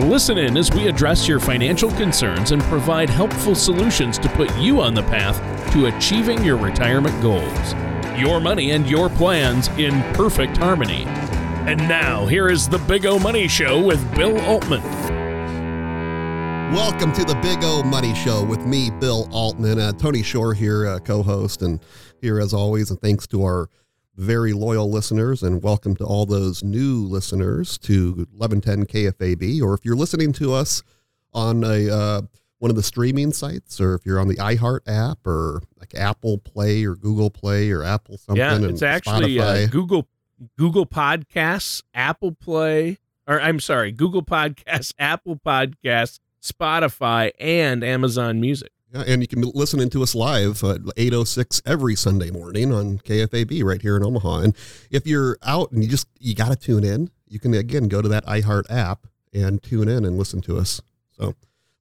Listen in as we address your financial concerns and provide helpful solutions to put you on the path to achieving your retirement goals. Your money and your plans in perfect harmony. And now, here is the Big O Money Show with Bill Altman. Welcome to the Big O Money Show with me, Bill Altman. Uh, Tony Shore here, uh, co host, and here as always. And thanks to our very loyal listeners, and welcome to all those new listeners to 1110 KFAB. Or if you're listening to us on a uh, one of the streaming sites, or if you're on the iHeart app, or like Apple Play, or Google Play, or Apple something. Yeah, it's actually uh, Google Google Podcasts, Apple Play, or I'm sorry, Google Podcasts, Apple Podcasts, Spotify, and Amazon Music. Yeah, and you can be listening to us live uh, at 806 every Sunday morning on KFAB right here in Omaha. And if you're out and you just you got to tune in, you can again go to that iHeart app and tune in and listen to us. So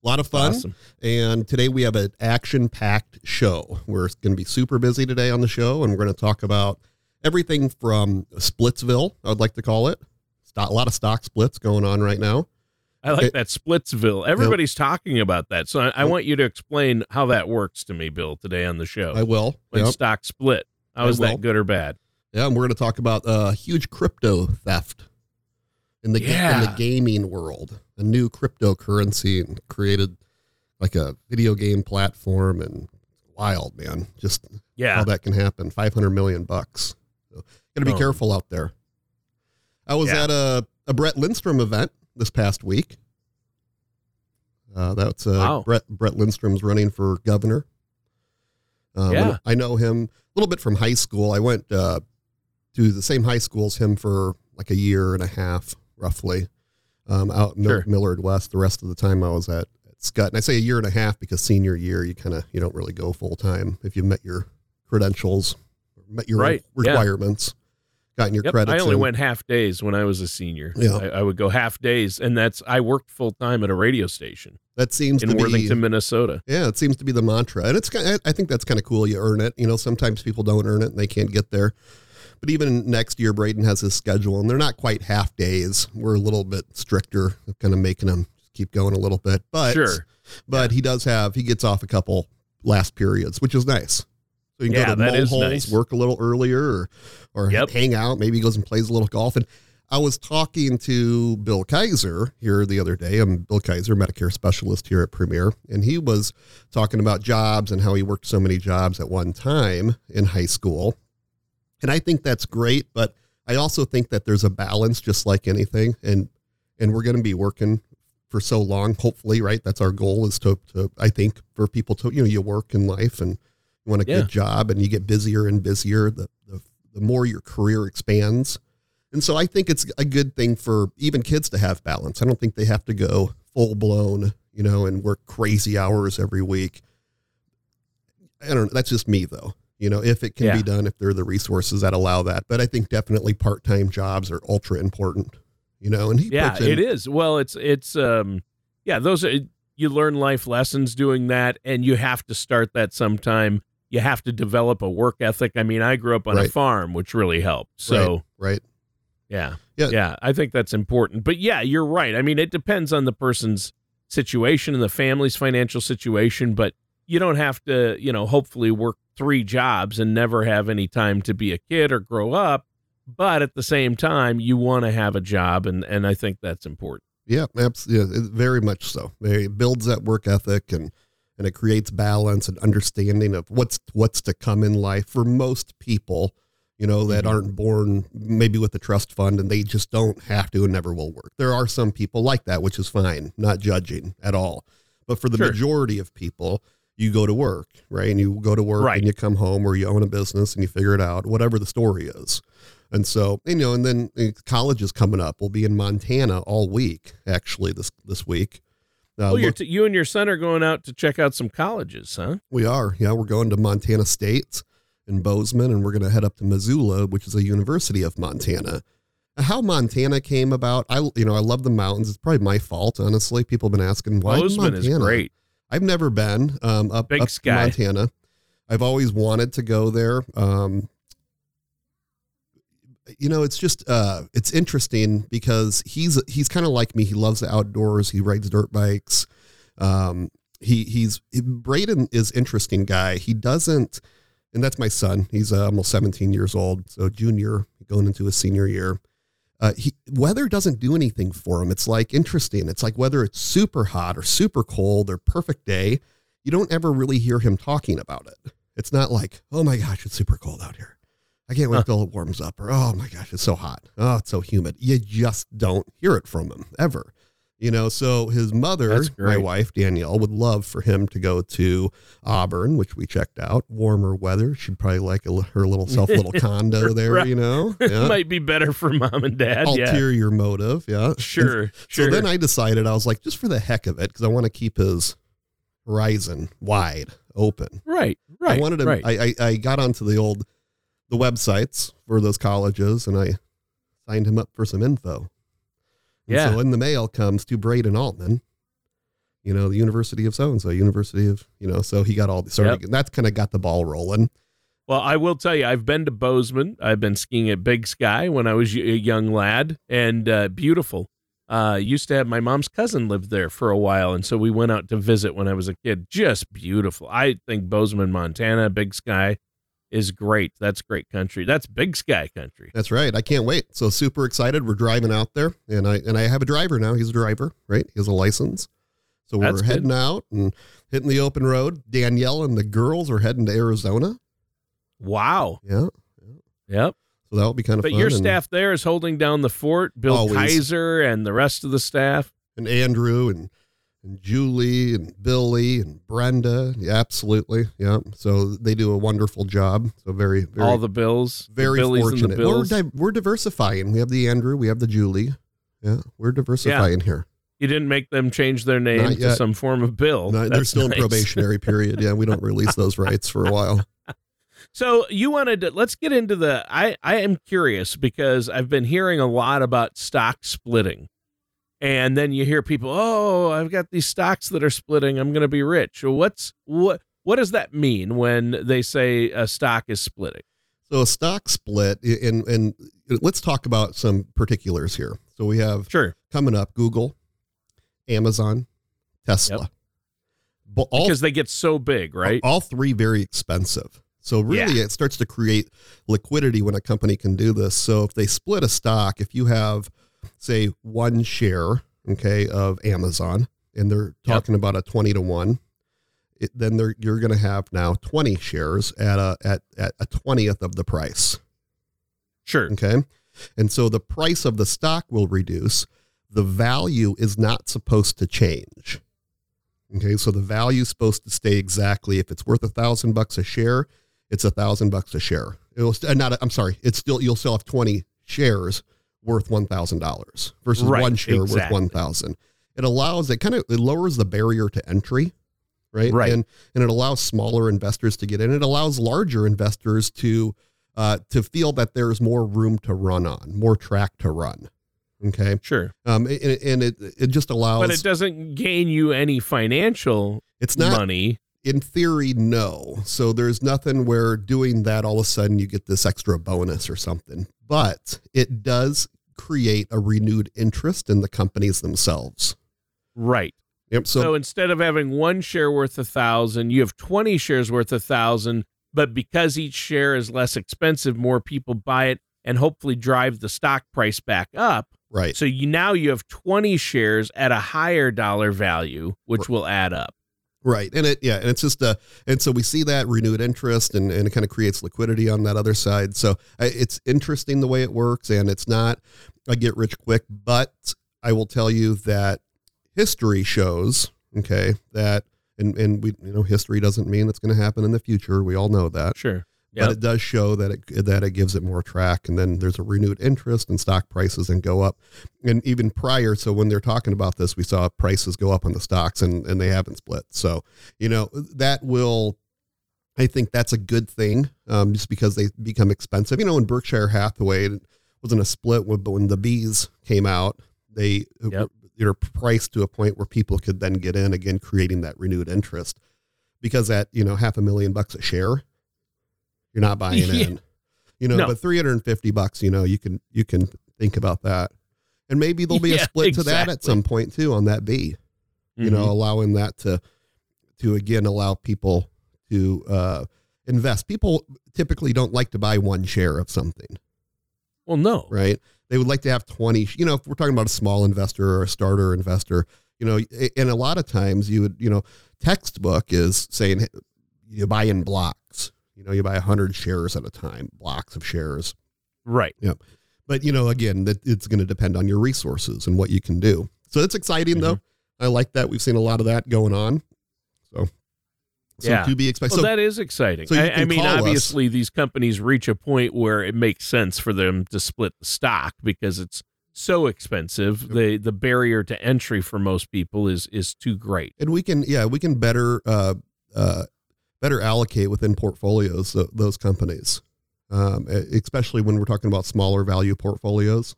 a lot of fun. Awesome. And today we have an action-packed show. We're going to be super busy today on the show and we're going to talk about everything from Splitsville, I would like to call it. A lot of stock splits going on right now. I like it, that Splitsville. Everybody's yep. talking about that. So I, I, want you to explain how that works to me, Bill, today on the show. I will. When yep. stock split. How is that good or bad? Yeah, and we're going to talk about uh, huge crypto theft in the yeah. in the gaming world. A new cryptocurrency and created like a video game platform and wild, man. Just yeah. how that can happen. 500 million bucks. So, got to be oh. careful out there. I was yeah. at a, a Brett Lindstrom event this past week. Uh, that's uh, wow. Brett Brett Lindstrom's running for governor. Um, yeah. I know him a little bit from high school. I went uh, to the same high school as him for like a year and a half, roughly, um, out in sure. Millard West. The rest of the time I was at, at Skutt. And I say a year and a half because senior year, you kind of you don't really go full time if you met your credentials, met your right. requirements gotten your yep, credits. I only went half days when I was a senior. Yeah. I, I would go half days, and that's I worked full time at a radio station. That seems in to Worthington, be, Minnesota. Yeah, it seems to be the mantra, and it's I think that's kind of cool. You earn it. You know, sometimes people don't earn it and they can't get there. But even next year, Braden has his schedule, and they're not quite half days. We're a little bit stricter, kind of making them keep going a little bit. But sure. but yeah. he does have he gets off a couple last periods, which is nice. So you can yeah, go to holes, nice. work a little earlier, or or yep. hang out. Maybe he goes and plays a little golf. And I was talking to Bill Kaiser here the other day. I'm Bill Kaiser, Medicare specialist here at Premier, and he was talking about jobs and how he worked so many jobs at one time in high school. And I think that's great, but I also think that there's a balance, just like anything, and and we're going to be working for so long. Hopefully, right? That's our goal is to, to I think for people to you know you work in life and you want a yeah. good job and you get busier and busier. The, the the more your career expands. And so I think it's a good thing for even kids to have balance. I don't think they have to go full blown, you know, and work crazy hours every week. I don't know. That's just me though. You know, if it can yeah. be done, if there are the resources that allow that. But I think definitely part time jobs are ultra important. You know, and yeah, in, it is. Well, it's it's um, yeah, those are you learn life lessons doing that, and you have to start that sometime you have to develop a work ethic. I mean, I grew up on right. a farm, which really helped. So, right. right. Yeah. yeah. Yeah. I think that's important. But yeah, you're right. I mean, it depends on the person's situation and the family's financial situation, but you don't have to, you know, hopefully work three jobs and never have any time to be a kid or grow up. But at the same time, you want to have a job. And, and I think that's important. Yeah, absolutely. Yeah, very much so. It builds that work ethic and, and it creates balance and understanding of what's what's to come in life for most people you know that mm-hmm. aren't born maybe with a trust fund and they just don't have to and never will work there are some people like that which is fine not judging at all but for the sure. majority of people you go to work right and you go to work right. and you come home or you own a business and you figure it out whatever the story is and so you know and then college is coming up we'll be in montana all week actually this this week Uh, oh, look- t- you and your son are going out to check out some colleges, huh? we are. Yeah, we're going to Montana State in Bozeman, and we're going to head up to Missoula, which is a University of Montana. How Montana came about, I you know I love the mountains. It's probably my fault, honestly. People have been asking why Bozeman Montana? is great. I've never been um, up, Big up. Montana. I've always wanted to go there. Um, you know, it's just uh, it's interesting because he's he's kind of like me. He loves the outdoors. He rides dirt bikes. Um, he he's Braden is interesting guy. He doesn't, and that's my son. He's uh, almost 17 years old, so junior going into his senior year. Uh, he, weather doesn't do anything for him. It's like interesting. It's like whether it's super hot or super cold or perfect day, you don't ever really hear him talking about it. It's not like, oh my gosh, it's super cold out here. I can't wait Huh. till it warms up. Or oh my gosh, it's so hot. Oh, it's so humid. You just don't hear it from him ever. You know, so his mother, my wife Danielle, would love for him to go to Auburn, which we checked out. Warmer weather. She'd probably like a, her little self little condo there. Right. You know, yeah. Might be better for mom and dad. yeah. ulterior motive. Yeah, Sure. Sure. so then I decided I was like, just for the heck of it, because I want to keep his horizon wide open. right. Right. I wanted to. Right. I, I I got onto the old the websites for those colleges, and I signed him up for some info. And Yeah. So in the mail comes to Braden Altman. You know, the University of so and so, University of you know. So he got all the started. Yep. That's kind of got the ball rolling. Well, I will tell you, I've been to Bozeman. I've been skiing at Big Sky when I was a young lad, and uh, beautiful. Uh, used to have my mom's cousin lived there for a while, and so we went out to visit when I was a kid. Just beautiful. I think Bozeman, Montana, Big Sky, is great. That's great country. That's Big Sky country. That's right. I can't wait. So super excited. We're driving out there, and I and I have a driver now. He's a driver, right? He has a license. So we're That's good. heading out and hitting the open road. Danielle and the girls are heading to Arizona. Wow. Yeah. Yep. So that'll be kind of But fun. your and, staff there is holding down the fort. Bill Always. Kaiser and the rest of the staff. and Andrew and and Julie and Billy and Brenda. Yeah, absolutely. Yeah. So they do a wonderful job. So very, very, all the Bills. very and the fortunate. We're, di- we're diversifying. We have the Andrew, we have the Julie. Yeah, we're diversifying here. you didn't make them change their name to some form of bill. No, they're still nice. in probationary period. Yeah, we don't release those rights for a while. So you wanted to let's get into the I I am curious because I've been hearing a lot about stock splitting. And then you hear people, "Oh, I've got these stocks that are splitting. I'm going to be rich." What's what what does that mean when they say a stock is splitting? So a stock split, and and let's talk about some particulars here. So we have Sure. coming up Google, Amazon, Tesla. But all Because they get so big, right? all three very expensive. So really, it starts to create liquidity when a company can do this. So if they split a stock, if you have, say, one share, okay, of Amazon, and they're talking about a twenty to one, it, then they're, you're going to have now twenty shares at a at at a twentieth of the price. Sure. Okay. And so the price of the stock will reduce. The value is not supposed to change. Okay. So the value is supposed to stay exactly. If it's worth a thousand bucks a share, it's a thousand bucks a share. It'll st- uh, not, I'm sorry. It's still, you'll still have 20 shares worth $1,000 versus Right, one share exactly. worth 1,000. It allows, it kind of, it lowers the barrier to entry. Right. Right. And, and it allows smaller investors to get in. It allows larger investors to, uh, to feel that there's more room to run on, more track to run. Okay. Sure. Um, and, and it, it just allows, But it doesn't gain you any financial it's not money. In theory, no. So there's nothing where doing that all of a sudden you get this extra bonus or something, but it does create a renewed interest in the companies themselves. Right. Yep. So, So, instead of having one share worth a thousand, you have 20 shares worth a thousand. But because each share is less expensive, more people buy it and hopefully drive the stock price back up. right. So you now you have 20 shares at a higher dollar value, which will add up. Right. And it, yeah, and it's just a, and so we see that renewed interest and, and it kind of creates liquidity on that other side. So it's interesting the way it works and it's not a get rich quick, but I will tell you that history shows, okay, that, and, and we, you know, history doesn't mean it's going to happen in the future. We all know that, Sure. But it does show that it that it gives it more track, and then there's a renewed interest and stock prices and go up, and even prior. So when they're talking about this, we saw prices go up on the stocks, and and they haven't split. So you know that will. I think that's a good thing, um, just because they become expensive. You know, in Berkshire Hathaway it wasn't a split, when, but when the bees came out, they Yep. they're priced to a point where people could then get in again, creating that renewed interest. Because at you know half a million bucks a share, you're not buying Yeah. in. You know, No. but 350 bucks, you know, you can you can think about that. And maybe there'll be a Yeah, split to that at some point too on that B. You know, Mhm. allowing that to to again allow people to uh invest. People typically don't like to buy one share of something well, no, right? They would like to have 20, you know, if we're talking about a small investor or a starter investor, you know, and a lot of times you would, you know, textbook is saying you buy in blocks, you know, you buy 100 shares at a time, blocks of shares. right? Yeah. But, you know, again, that it's going to depend on your resources and what you can do. So it's exciting though. Mm-hmm. I like that. We've seen a lot of that going on. So, so Yeah. to be expected. Well, so that is exciting. so I, I mean, call us. obviously, these companies reach a point where it makes sense for them to split the stock because it's so expensive. The the barrier to entry for most people is is too great. and we can yeah we can better uh uh better allocate within portfolios th- those companies um especially when we're talking about smaller value portfolios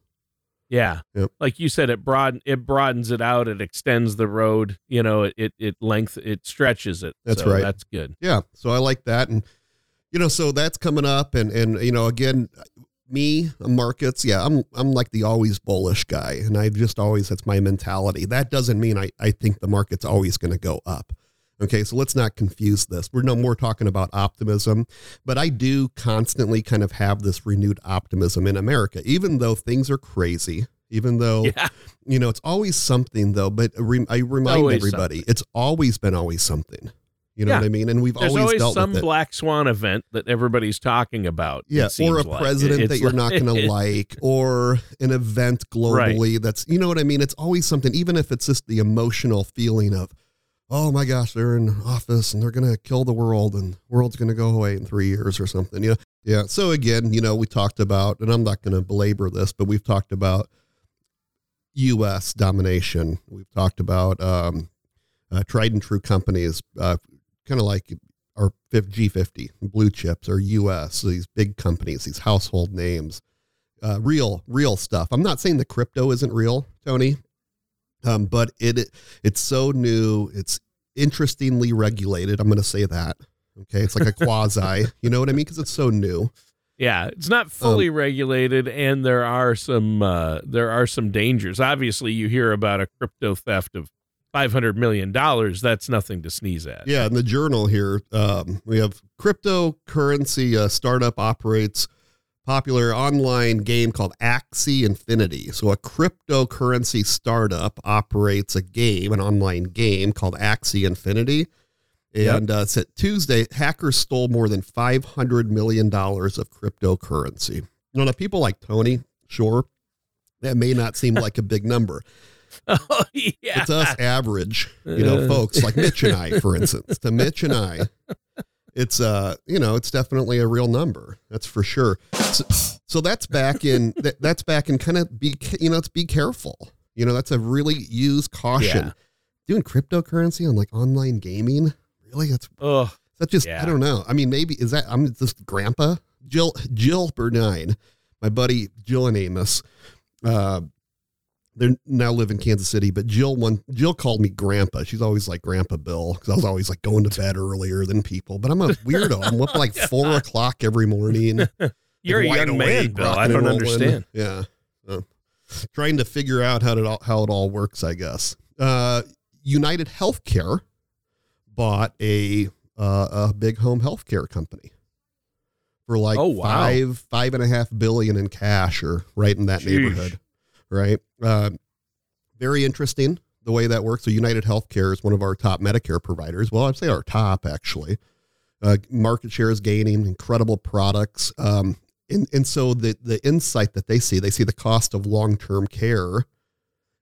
Yeah, Yep. like you said, it broaden it broadens it out. It extends the road. You know, it it, it length it stretches it. That's So right. That's good. yeah so i like that and you know so that's coming up and and you know again me markets yeah i'm i'm like the always bullish guy and i just always that's my mentality that doesn't mean i i think the market's always going to go up okay so let's not confuse this we're no more talking about optimism but i do constantly kind of have this renewed optimism in america even though things are crazy even though Yeah, you know it's always something though but re- i remind Always everybody it's always been always something you know Yeah. what i mean and we've there's always, always, dealt some black swan event that everybody's talking about. yeah, or a like. president It's that you're not going to like, or an event globally that's, you know what I mean? It's always something, even if it's just the emotional feeling of, oh my gosh, they're in office and they're going to kill the world and the world's going to go away in three years or something. Know? Yeah. So again, you know, we talked about, and I'm not going to belabor this, but we've talked about U.S. domination. We've talked about um, uh, tried and true companies, uh, kind of like our G50 blue chips or US, these big companies, these household names, uh, real, real stuff. I'm not saying the crypto isn't real, Tony, um, but it it's so new. It's interestingly regulated. I'm going to say that. Okay, it's like a quasi. you know what I mean? Because it's so new. Yeah, it's not fully regulated, and there are some uh, there are some dangers. Obviously, you hear about a crypto theft of five hundred million dollars. That's nothing to sneeze at. Yeah, in the journal here, um, we have cryptocurrency uh, startup operates popular online game called Axie Infinity. So a cryptocurrency startup operates a game, an online game called Axie Infinity. And uh, it's at Tuesday, hackers stole more than $500 million of cryptocurrency. You know, now people like Tony, sure, that may not seem like a big number. Oh yeah. To us average, you know, Uh. folks like Mitch and I, for instance, to Mitch and I, it's uh, you know, it's definitely a real number. That's for sure. So, so that's back in that, that's back in kind of be you know, it's be careful. You know, that's a really use caution. Yeah. Doing cryptocurrency on like online gaming, really? That's Oh, that just Yeah. I don't know. I mean, maybe is that I'm just grandpa Jill Jill Bernine, my buddy Jill and Amos. Uh, they now live in Kansas City, but Jill one Jill called me grandpa. She's always like Grandpa Bill because I was always like going to bed earlier than people. But I'm a weirdo. I'm up like four o'clock every morning. you're a Wide young man, Bill. I don't understand. Yeah, So, trying to figure out how it all how it all works. I guess. Uh, United Healthcare bought a uh, a big home healthcare company for like Oh, wow. five five and a half billion in cash, or right in that neighborhood. Right. Uh, very interesting the way that works. So United Healthcare is one of our top Medicare providers. Well, I'd say our top actually. Uh, market share is gaining, incredible products. Um, and, and so the, the insight that they see, they see the cost of long-term care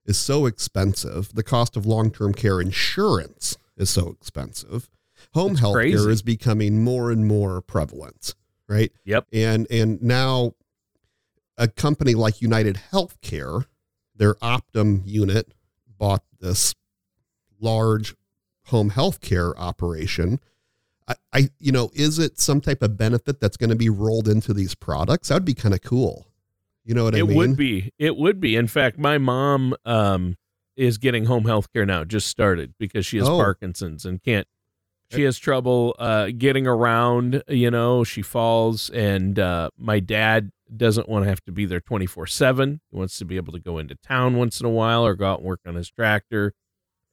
is so expensive. The cost of long-term care insurance is so expensive. Home health care is becoming more and more prevalent. right? Yep. And and now a company like United Healthcare, their Optum unit bought this large home healthcare operation. I, I you know, is it some type of benefit that's going to be rolled into these products? That would be kind of cool. You know what I mean? it would be. It would be. In fact, my mom um, is getting home health care now, just started because she has Oh. Parkinson's and can't. She has trouble uh, getting around. You know, she falls, and uh, my dad doesn't want to have to be there twenty four seven. He wants to be able to go into town once in a while or go out and work on his tractor,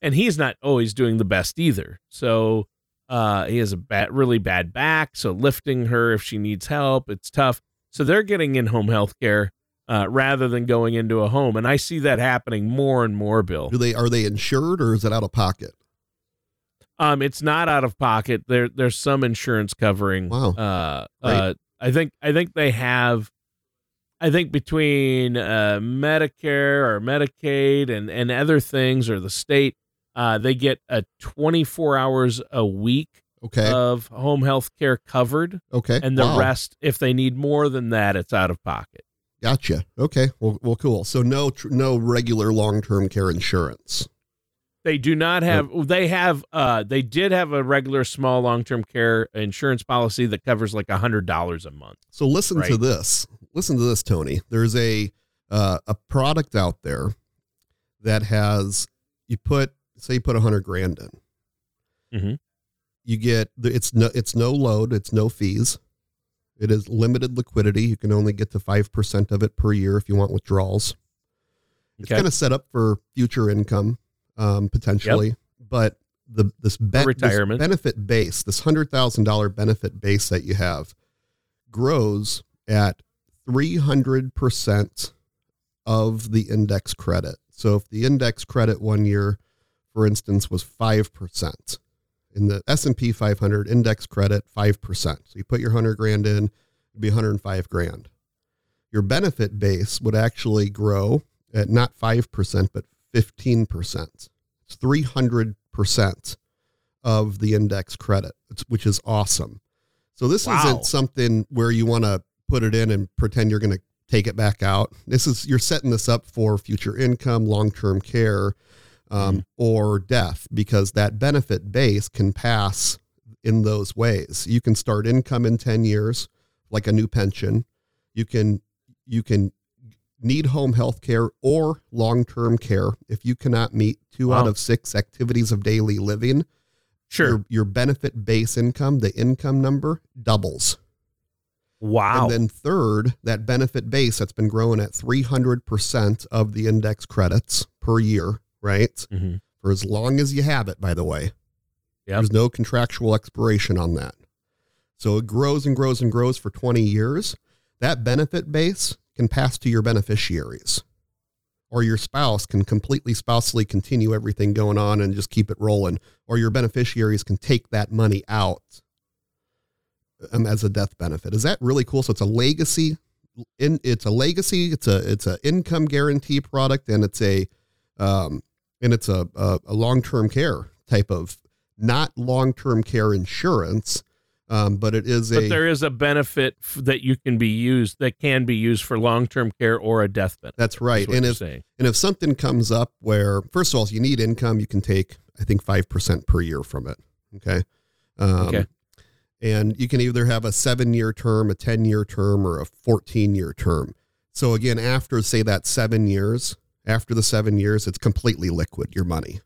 and he's not always doing the best either. So uh, he has a bad, really bad back. So lifting her if she needs help, it's tough. So they're getting in home health care uh, rather than going into a home. And I see that happening more and more, Bill. Do they are they insured or is it out of pocket? Um, it's not out of pocket. There, there's some insurance covering. Wow. Uh, uh, I think, I think they have. I think between uh, Medicare or Medicaid and and other things or the state, uh, they get a 24 hours a week Okay. of home health care covered, okay. and the Wow. rest, if they need more than that, it's out of pocket. Gotcha. Okay. Well, well, cool. So no, tr- no regular long-term care insurance. They do not have. They have. Uh, they did have a regular small long term care insurance policy that covers like a hundred dollars a month. So listen to this. Listen to this, Tony. There's a uh, a product out there that has you put say you put a hundred grand in. Mhm. You get it's no it's no load. It's no fees. It is limited liquidity. You can only get to five percent of it per year if you want withdrawals. It's kind of set up for future income, um, potentially. But the this, this retirement. benefit base, this hundred thousand dollar benefit base that you have, grows at three hundred percent of the index credit. So if the index credit one year, for instance, was five percent, in the S and P 500 index credit five percent. So you put your hundred grand in, it'd be 105 grand. Your benefit base would actually grow at not five percent but 15 percent. It's 300 percent of the index credit, which is awesome. So this Wow. isn't something where you want to put it in and pretend you're going to take it back out. This is you're setting this up for future income, long-term care, um, or death because that benefit base can pass in those ways. You can start income in 10 years, like a new pension. You can you can need home health care or long-term care if you cannot meet two out of six activities of daily living. Sure. Your, your benefit base income, the income number doubles. Wow. And then third, that benefit base that's been growing at 300% of the index credits per year, right? Mhm. For as long as you have it, by the way. Yep. There's no contractual expiration on that. So it grows and grows and grows for 20 years. That benefit base can pass to your beneficiaries. Or your spouse can completely spousally continue everything going on and just keep it rolling. Or your beneficiaries can take that money out um, as a death benefit. Is that really cool? So it's a legacy. In, it's a legacy. It's a it's a income guarantee product, and it's a um, and it's a a, a long term care type of not long term care insurance, um, but it is but a there is a benefit f- that you can be used that can be used for long term care or a death benefit. that's right. And if saying. and if something comes up where first of all, if you need income, you can take I think five percent per year from it. Okay. Um, Okay. And you can either have a seven year term, a 10 year term, or a 14 year term. So again, after say that seven years, after the seven years, it's completely liquid, your money.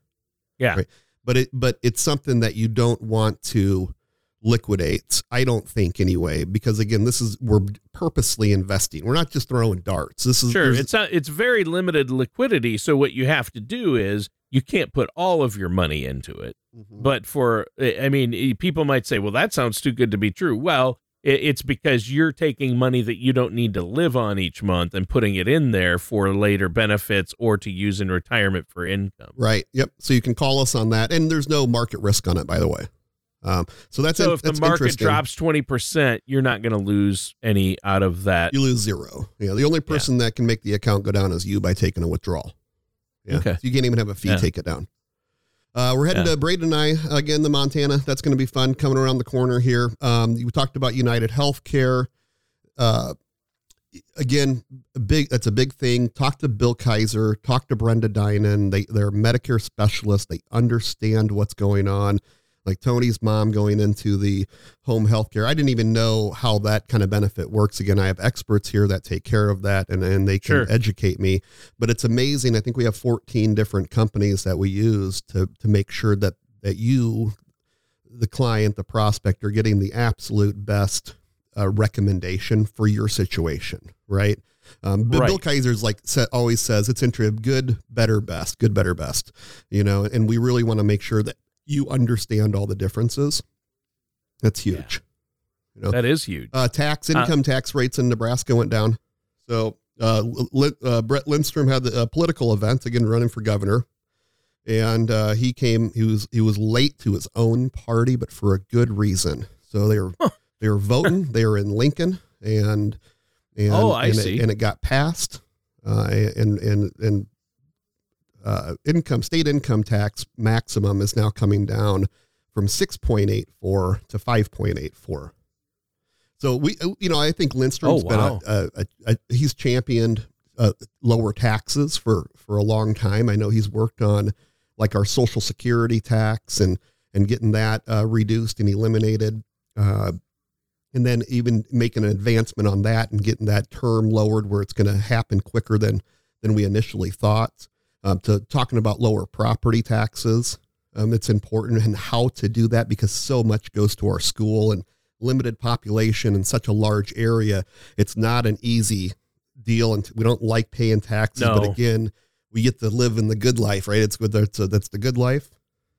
Yeah. Right. But it but it's something that you don't want to liquidate, I don't think anyway, because again, this is we're purposely investing. We're not just throwing darts. This is Sure, it's not, it's very limited liquidity. So what you have to do is you can't put all of your money into it. Mhm. But for I mean, eh, people might say, "Well, that sounds too good to be true." Well, it's because you're taking money that you don't need to live on each month and putting it in there for later benefits or to use in retirement for income. Right. Yep. So you can call us on that, and there's no market risk on it, by the way. Um, so that's so if the market drops twenty percent, you're not going to lose any out of that. you lose zero. Yeah. The only person that can make the account go down is you by taking a withdrawal. Yeah. Okay. So you can't even have a fee Yeah. take it down. Uh, we're heading Yeah. to Braden and I again, the Montana. That's going to be fun coming around the corner here. Um, we talked about United Healthcare. Uh, again, a big that's a big thing. Talk to Bill Kaiser. Talk to Brenda Dinan. They they're Medicare specialists. They understand what's going on. Like Tony's mom going into the home health care. I didn't even know how that kind of benefit works. Again, I have experts here that take care of that and, and they can Sure. educate me. But it's amazing. I think we have 14 different companies that we use to to make sure that that you, the client, the prospect, are getting the absolute best uh, recommendation for your situation, right? Um, but Bill Kaiser's like always says it's intro good, better, best, good, better, best, you know, and we really want to make sure that you understand all the differences. That's huge. You know, That is huge. uh, tax income tax rates in Nebraska went down. So uh, uh, Brett Lindstrom had the uh, political event again, running for governor, and uh, he came. He was he was late to his own party, but for a good reason. So they were they were voting. they were in Lincoln, and and Oh, I and see. It, and it got passed. Uh, and and and uh, income state income tax maximum is now coming down from 6.84 to 5.84. So we, you know, I think Lindstrom's Oh, wow. been a, a, a, a he's championed uh, lower taxes for for a long time. I know he's worked on like our Social Security tax and and getting that uh, reduced and eliminated, uh, and then even making an advancement on that and getting that term lowered where it's going to happen quicker than than we initially thought. Um, to talking about lower property taxes, um, it's important and how to do that because so much goes to our school and limited population in such a large area. It's not an easy deal, and we don't like paying taxes. But again, we get to live in the good life, right? It's good. That's a, that's the good life,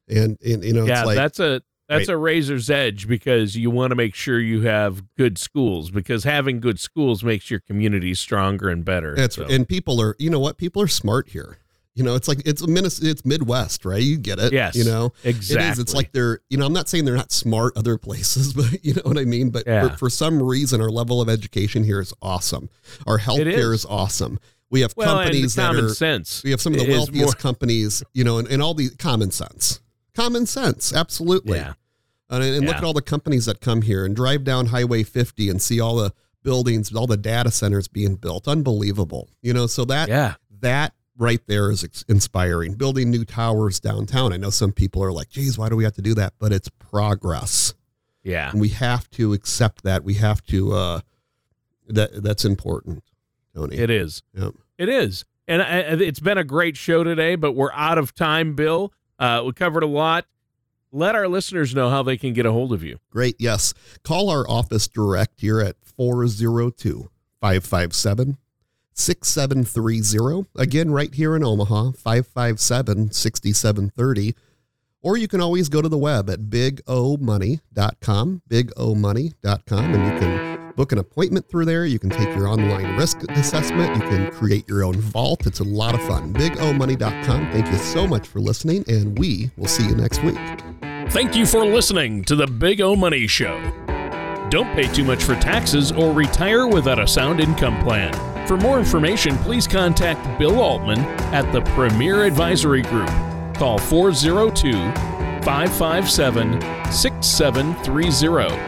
and and you know, yeah, it's like that's a that's Right. a razor's edge because you want to make sure you have good schools because having good schools makes your community stronger and better. That's So, and people are you know what people are smart here. You know, it's like it's a Minnes- it's Midwest, right? You get it. Yes, You know, exactly. it is. It's like they're you know I'm not saying they're not smart other places, but you know what I mean. But Yeah. for, for some reason, our level of education here is awesome. Our healthcare is. is awesome. We have well, companies that common are sense. we have some of the wealthiest more- companies, you know, and, and all the common sense, common sense, absolutely. Yeah, And, and look at all the companies that come here and drive down Highway 50 and see all the buildings, all the data centers being built. Unbelievable. You know, so that yeah, that right there is inspiring. Building new towers downtown. I know some people are like, geez, why do we have to do that? But it's progress. yeah. And we have to accept that. We have to, uh, that that's important, Tony. It is. Yep. It is. And I, it's been a great show today, but we're out of time, Bill. Uh, we covered a lot. Let our listeners know how they can get a hold of you. Great. Yes. Call our office direct here at 402 557 6730. Again, right here in Omaha, 557 6730. Or you can always go to the web at bigomoney.com, bigomoney.com, and you can book an appointment through there. You can take your online risk assessment. You can create your own vault. It's a lot of fun. Bigomoney.com. Thank you so much for listening, and we will see you next week. Thank you for listening to the Big O Money Show. Don't pay too much for taxes or retire without a sound income plan. For more information, please contact Bill Altman at the Premier Advisory Group. Call 402 557 6730